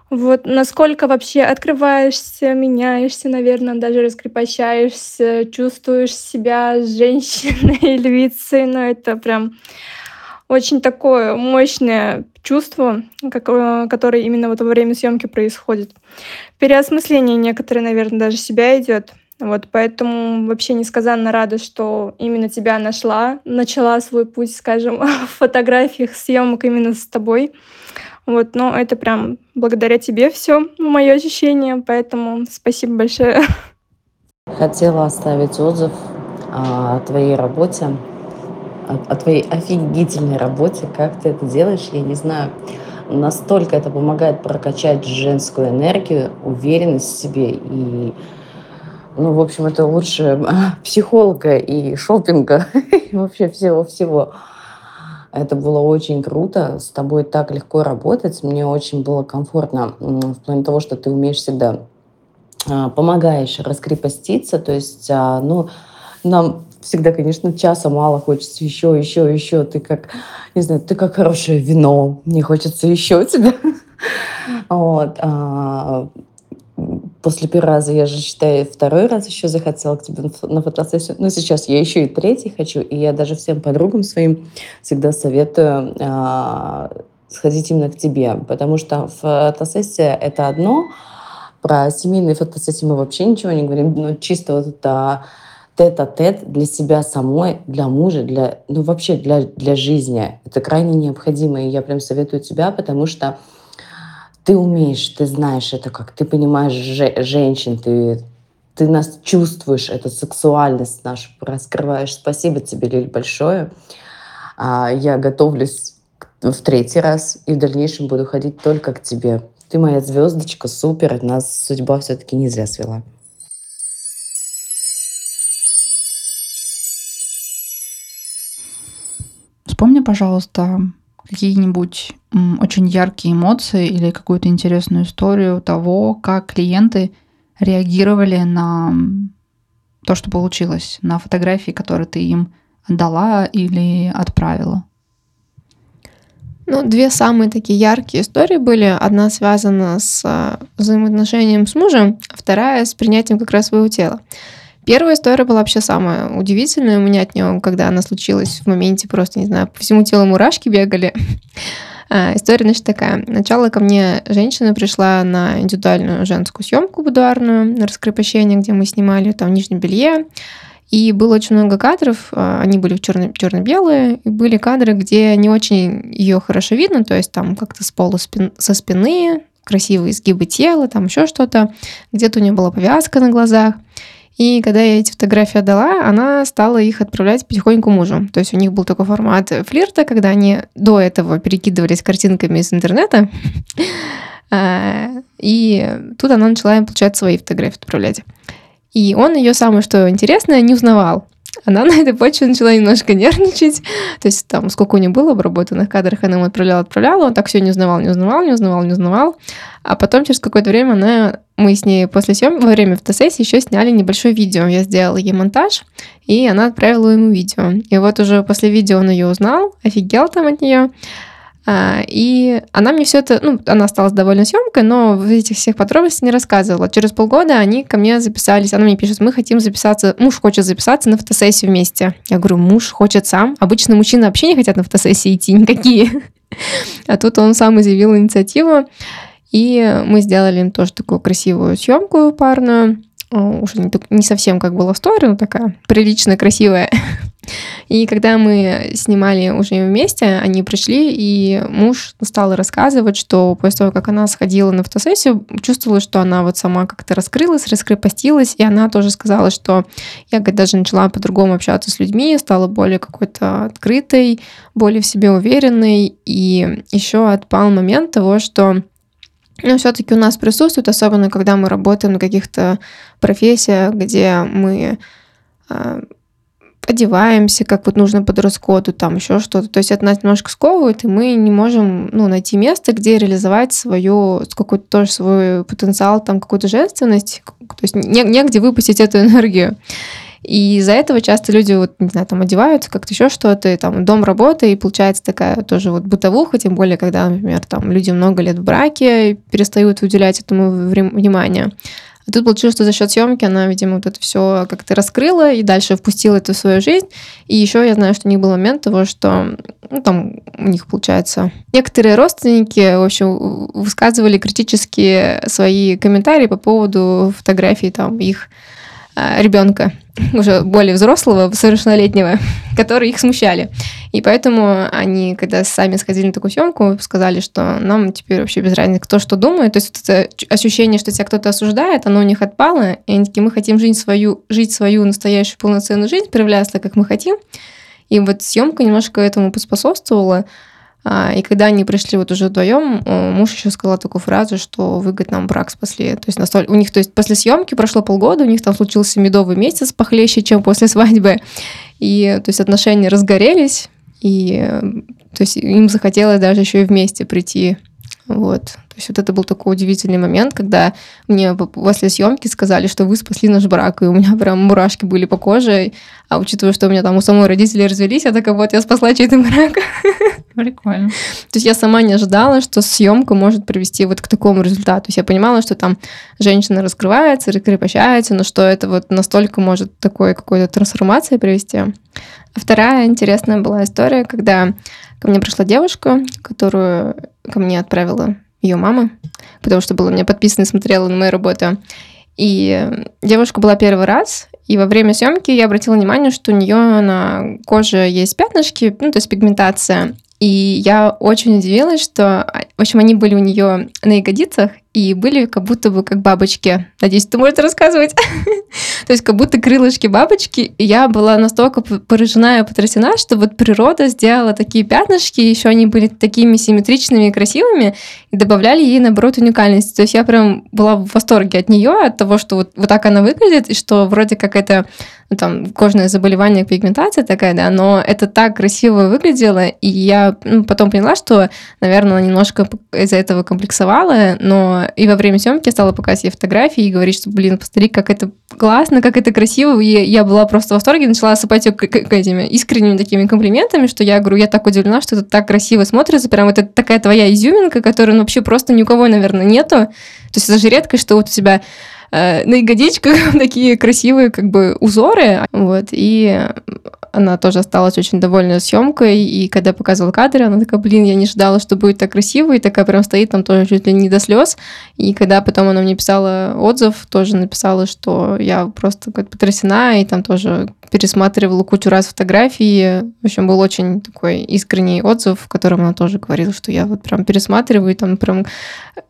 Вот насколько вообще открываешься, меняешься, наверное, даже раскрепощаешься, чувствуешь себя женщиной, львицей, но это прям очень такое мощное чувство, которое именно вот во время съемки происходит. Переосмысление некоторые, наверное, даже себя идет. Вот, поэтому вообще несказанно рада, что именно тебя нашла, начала свой путь, скажем, в фотографиях, съемок именно с тобой. Вот, но это прям благодаря тебе все мое ощущение, поэтому спасибо большое. Хотела оставить отзыв о твоей работе, о, о твоей офигительной работе, как ты это делаешь, я не знаю. Настолько это помогает прокачать женскую энергию, уверенность в себе и ну, в общем, это лучше психолога и шопинга, и вообще всего-всего. Это было очень круто. С тобой так легко работать. Мне очень было комфортно в плане того, что ты умеешь всегда а, помогаешь раскрепоститься. То есть, а, ну, нам всегда, конечно, часа мало, хочется еще, еще, еще. Ты как, не знаю, ты как хорошее вино, мне хочется еще тебя. Вот. После первого раза я же, считаю, второй раз еще захотела к тебе на фотосессию. Но сейчас я еще и третий хочу. И я даже всем подругам своим всегда советую а, сходить именно к тебе. Потому что фотосессия — это одно. Про семейные фотосессии мы вообще ничего не говорим. Ну, чисто вот это тет-а-тет для себя самой, для мужа, для, ну, вообще для, для жизни. Это крайне необходимо. И я прям советую тебя, потому что ты умеешь, ты знаешь это как, ты понимаешь же, женщин, ты, ты нас чувствуешь, эту сексуальность нашу раскрываешь. Спасибо тебе, Лиль, большое. А, я готовлюсь в третий раз и в дальнейшем буду ходить только к тебе. Ты моя звездочка, супер. Нас судьба все-таки не зря свела. Вспомни, пожалуйста, какие-нибудь очень яркие эмоции или какую-то интересную историю того, как клиенты реагировали на то, что получилось, на фотографии, которые ты им отдала или отправила? Ну, две самые такие яркие истории были. Одна связана с а, взаимоотношением с мужем, а вторая с принятием как раз своего тела. Первая история была вообще самая удивительная у меня от нее, когда она случилась в моменте просто, не знаю, по всему телу мурашки бегали. А, история, значит, такая. Сначала ко мне женщина пришла на индивидуальную женскую съемку будуарную на раскрепощение, где мы снимали там в нижнем белье. И было очень много кадров, а, они были в черно- черно-белые, и были кадры, где не очень ее хорошо видно, то есть там как-то с полу спин- со спины, красивые изгибы тела, там еще что-то. Где-то у нее была повязка на глазах. И когда я эти фотографии отдала, она стала их отправлять потихоньку мужу. То есть у них был такой формат флирта, когда они до этого перекидывались картинками из интернета. А, и тут она начала им, получается, свои фотографии отправлять. И он ее самое, что интересное, не узнавал она на этой почве начала немножко нервничать. То есть там сколько у нее было обработанных кадров, она ему отправляла, отправляла, он так все не узнавал, не узнавал, не узнавал, не узнавал. А потом через какое-то время она, мы с ней после съемки, во время фотосессии еще сняли небольшое видео. Я сделала ей монтаж, и она отправила ему видео. И вот уже после видео он ее узнал, офигел там от нее. А, и она мне все это, ну, она осталась довольна съемкой, но этих всех подробностей не рассказывала. Через полгода они ко мне записались, она мне пишет, мы хотим записаться, муж хочет записаться на фотосессию вместе. Я говорю, муж хочет сам. Обычно мужчины вообще не хотят на фотосессии идти, никакие. А тут он сам изъявил инициативу, и мы сделали им тоже такую красивую съемку парную. Уже не, совсем как была story, но такая приличная, красивая. И когда мы снимали уже вместе, они пришли, и муж стал рассказывать, что после того, как она сходила на фотосессию, чувствовала, что она вот сама как-то раскрылась, раскрепостилась, и она тоже сказала, что я даже начала по-другому общаться с людьми, стала более какой-то открытой, более в себе уверенной, и еще отпал момент того, что ну, все-таки у нас присутствует, особенно когда мы работаем на каких-то профессиях, где мы а, одеваемся, как вот нужно по дресс-коду, там еще что-то. То есть это нас немножко сковывает, и мы не можем ну, найти место, где реализовать свою, какой-то тоже свой потенциал, там какую-то женственность. То есть не, негде выпустить эту энергию. И из-за этого часто люди, вот, не знаю, там одеваются, как-то еще что-то, и там дом, работа, и получается такая тоже вот бытовуха, тем более, когда, например, там люди много лет в браке перестают уделять этому внимание. А тут получилось, что за счет съемки она, видимо, вот это все как-то раскрыла и дальше впустила это в свою жизнь. И еще я знаю, что у них был момент того, что ну, там у них, получается, некоторые родственники, в общем, высказывали критические свои комментарии по поводу фотографий там их ребенка, уже более взрослого, совершеннолетнего, которые их смущали. И поэтому они, когда сами сходили на такую съемку, сказали, что нам теперь вообще без разницы, кто что думает. То есть вот это ощущение, что тебя кто-то осуждает, оно у них отпало. И они такие, мы хотим жить свою, жить свою настоящую полноценную жизнь, проявляться как мы хотим. И вот съемка немножко этому поспособствовала. А, и когда они пришли вот уже вдвоем, муж еще сказал такую фразу, что вы, говорит, нам брак спасли. То есть настолько... у них, то есть после съемки прошло полгода, у них там случился медовый месяц похлеще, чем после свадьбы. И то есть отношения разгорелись, и то есть им захотелось даже еще и вместе прийти вот. То есть вот это был такой удивительный момент, когда мне после съемки сказали, что вы спасли наш брак, и у меня прям мурашки были по коже. А учитывая, что у меня там у самой родители развелись, я такая, вот, я спасла чей-то брак. Прикольно. То есть я сама не ожидала, что съемка может привести вот к такому результату. То есть я понимала, что там женщина раскрывается, раскрепощается, но что это вот настолько может такой какой-то трансформации привести. А вторая интересная была история, когда ко мне пришла девушка, которую ко мне отправила ее мама, потому что была у меня подписана и смотрела на мою работу. И девушка была первый раз, и во время съемки я обратила внимание, что у нее на коже есть пятнышки, ну, то есть пигментация. И я очень удивилась, что, в общем, они были у нее на ягодицах и были как будто бы как бабочки. Надеюсь, ты можешь рассказывать. То есть как будто крылышки бабочки. И я была настолько поражена и потрясена, что вот природа сделала такие пятнышки, еще они были такими симметричными и красивыми, и добавляли ей, наоборот, уникальность. То есть я прям была в восторге от нее, от того, что вот, вот так она выглядит, и что вроде как это ну, там кожное заболевание, пигментация такая, да, но это так красиво выглядело, и я ну, потом поняла, что, наверное, немножко из-за этого комплексовала, но и во время съемки стала показывать ей фотографии и говорить, что, блин, посмотри, как это классно, как это красиво, и я была просто в восторге, начала осыпать ее к, к, этими искренними такими комплиментами, что я говорю, я так удивлена, что это так красиво смотрится, прям это такая твоя изюминка, которая ну, вообще просто ни у кого, наверное, нету, то есть это же редкость, что вот у тебя Э, на ягодичках такие красивые как бы узоры. Вот, и она тоже осталась очень довольна съемкой, и когда показывала кадры, она такая, блин, я не ждала, что будет так красиво, и такая прям стоит там тоже чуть ли не до слез. И когда потом она мне писала отзыв, тоже написала, что я просто как потрясена, и там тоже пересматривала кучу раз фотографии. В общем, был очень такой искренний отзыв, в котором она тоже говорила, что я вот прям пересматриваю, и там прям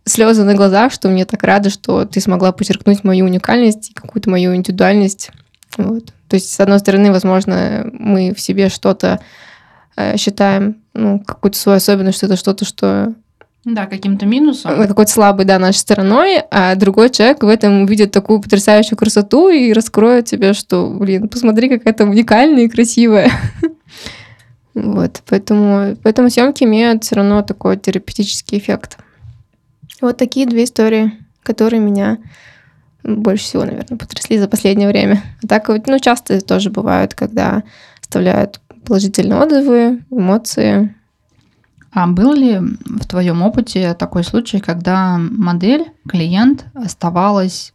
слезы на глазах, что мне так рада, что ты смогла подчеркнуть мою уникальность и какую-то мою индивидуальность. Вот. То есть, с одной стороны, возможно, мы в себе что-то э, считаем, ну, какую-то свою особенность, что это что-то, что да, каким-то минусом. Какой-то слабый, да, нашей стороной, а другой человек в этом увидит такую потрясающую красоту и раскроет тебе, что, блин, посмотри, какая то уникальная и красивая. Вот, поэтому, поэтому съемки имеют все равно такой терапевтический эффект. Вот такие две истории, которые меня больше всего, наверное, потрясли за последнее время. А так, ну, часто тоже бывают, когда оставляют положительные отзывы, эмоции. А был ли в твоем опыте такой случай, когда модель, клиент оставалась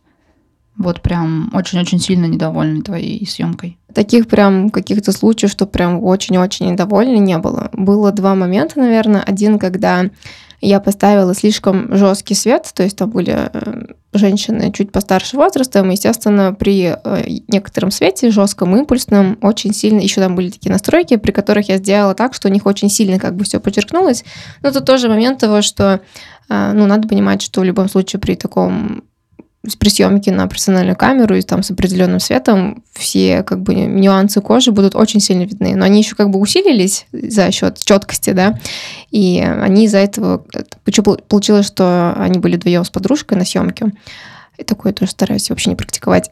вот прям очень-очень сильно недовольной твоей съемкой? Таких прям каких-то случаев, что прям очень-очень недовольны, не было. Было два момента, наверное. Один, когда я поставила слишком жесткий свет, то есть там были э, женщины чуть постарше возрастом, естественно, при э, некотором свете, жестком, импульсном, очень сильно, еще там были такие настройки, при которых я сделала так, что у них очень сильно как бы все подчеркнулось. Но это тоже момент того, что э, ну, надо понимать, что в любом случае при таком при съемке на профессиональную камеру и там с определенным светом все как бы нюансы кожи будут очень сильно видны. Но они еще как бы усилились за счет четкости, да, и они из-за этого... Почему получилось, что они были вдвоем с подружкой на съемке. И такое тоже стараюсь вообще не практиковать.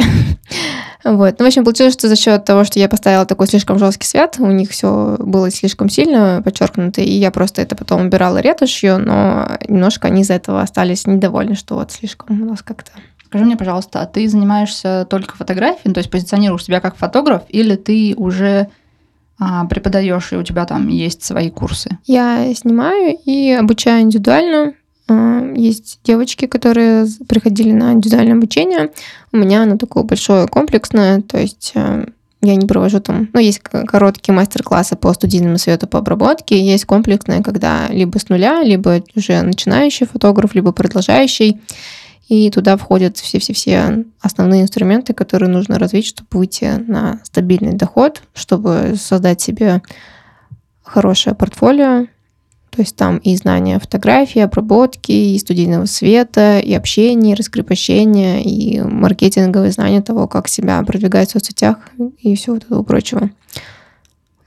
вот. Ну, в общем, получилось, что за счет того, что я поставила такой слишком жесткий свет, у них все было слишком сильно подчеркнуто, и я просто это потом убирала ретушью, но немножко они из-за этого остались недовольны, что вот слишком у нас как-то Скажи мне, пожалуйста, а ты занимаешься только фотографией, то есть позиционируешь себя как фотограф, или ты уже а, преподаешь, и у тебя там есть свои курсы? Я снимаю и обучаю индивидуально. А, есть девочки, которые приходили на индивидуальное обучение. У меня оно такое большое, комплексное, то есть э, я не провожу там, ну, есть короткие мастер-классы по студийному свету по обработке, есть комплексные, когда либо с нуля, либо уже начинающий фотограф, либо продолжающий. И туда входят все-все-все основные инструменты, которые нужно развить, чтобы выйти на стабильный доход, чтобы создать себе хорошее портфолио. То есть там и знания фотографии, обработки, и студийного света, и общения, и раскрепощения, и маркетинговые знания того, как себя продвигать в соцсетях и всего этого прочего.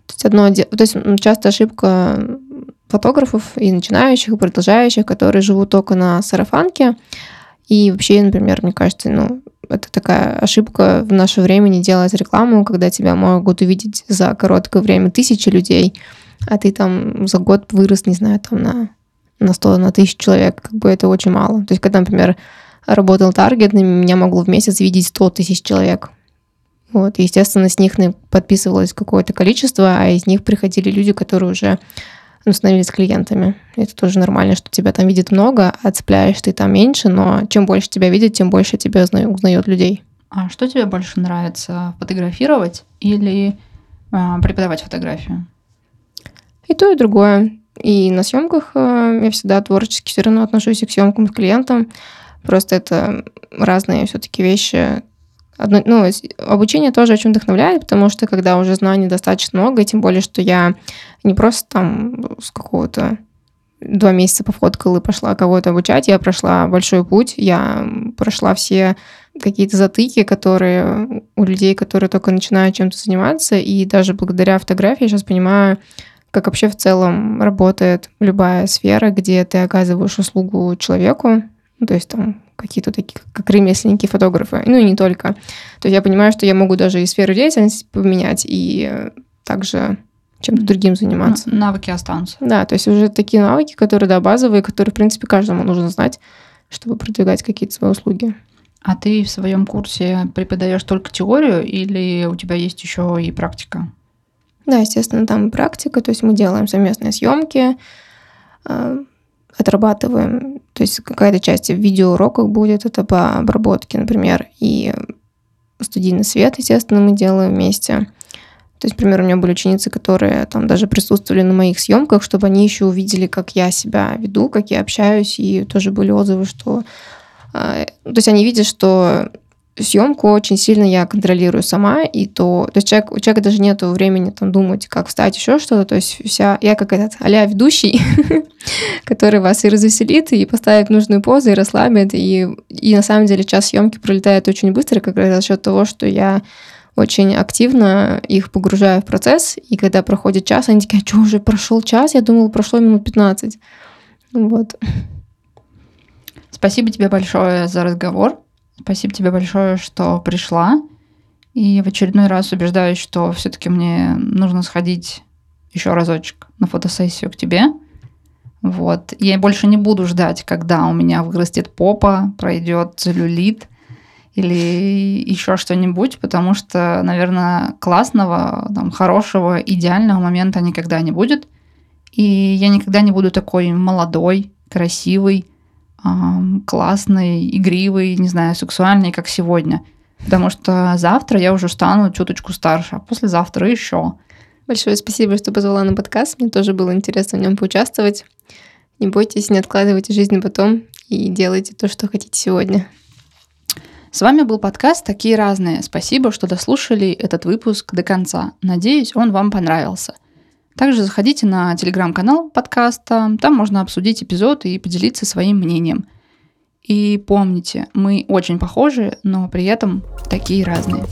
То есть, одно, то есть часто ошибка фотографов и начинающих, и продолжающих, которые живут только на сарафанке, и вообще, например, мне кажется, ну, это такая ошибка в наше время не делать рекламу, когда тебя могут увидеть за короткое время тысячи людей, а ты там за год вырос, не знаю, там на, на 100, на тысячу человек, как бы это очень мало. То есть, когда, например, работал таргет, меня могло в месяц видеть 100 тысяч человек. Вот, естественно, с них подписывалось какое-то количество, а из них приходили люди, которые уже ну, становились клиентами. Это тоже нормально, что тебя там видит много, а цепляешь ты там меньше, но чем больше тебя видит, тем больше тебя узнает людей. А что тебе больше нравится, фотографировать или э, преподавать фотографию? И то, и другое. И на съемках э, я всегда творчески все равно отношусь и к съемкам с клиентом. Просто это разные все-таки вещи. Одно, ну, обучение тоже очень вдохновляет, потому что когда уже знаний достаточно много, и тем более, что я не просто там с какого-то два месяца пофоткала и пошла кого-то обучать. Я прошла большой путь, я прошла все какие-то затыки, которые у людей, которые только начинают чем-то заниматься, и даже благодаря фотографии я сейчас понимаю, как вообще в целом работает любая сфера, где ты оказываешь услугу человеку, ну, то есть там какие-то такие, как ремесленники, фотографы, ну и не только. То есть я понимаю, что я могу даже и сферу деятельности поменять, и э, также чем-то другим заниматься. Навыки останутся. Да, то есть уже такие навыки, которые, да, базовые, которые, в принципе, каждому нужно знать, чтобы продвигать какие-то свои услуги. А ты в своем курсе преподаешь только теорию или у тебя есть еще и практика? Да, естественно, там практика, то есть мы делаем совместные съемки, э, отрабатываем, то есть какая-то часть в видеоуроках будет, это по обработке, например, и студийный свет, естественно, мы делаем вместе. То есть, например, у меня были ученицы, которые там даже присутствовали на моих съемках, чтобы они еще увидели, как я себя веду, как я общаюсь, и тоже были отзывы, что... Э, то есть они видят, что съемку очень сильно я контролирую сама, и то, то есть человек, у человека даже нет времени там думать, как встать, еще что-то, то есть вся, я как этот а ведущий, который вас и развеселит, и поставит нужную позу, и расслабит, и, и на самом деле час съемки пролетает очень быстро, как раз за счет того, что я очень активно их погружаю в процесс, и когда проходит час, они такие, а что, уже прошел час? Я думала, прошло минут 15. Вот. Спасибо тебе большое за разговор. Спасибо тебе большое, что пришла. И в очередной раз убеждаюсь, что все-таки мне нужно сходить еще разочек на фотосессию к тебе. Вот. Я больше не буду ждать, когда у меня вырастет попа, пройдет целлюлит или еще что-нибудь, потому что, наверное, классного, там, хорошего, идеального момента никогда не будет. И я никогда не буду такой молодой, красивый, классный, игривый, не знаю, сексуальный, как сегодня. Потому что завтра я уже стану чуточку старше, а послезавтра еще. Большое спасибо, что позвала на подкаст. Мне тоже было интересно в нем поучаствовать. Не бойтесь, не откладывайте жизнь потом и делайте то, что хотите сегодня. С вами был подкаст «Такие разные». Спасибо, что дослушали этот выпуск до конца. Надеюсь, он вам понравился. Также заходите на телеграм-канал подкаста, там можно обсудить эпизод и поделиться своим мнением. И помните, мы очень похожи, но при этом такие разные.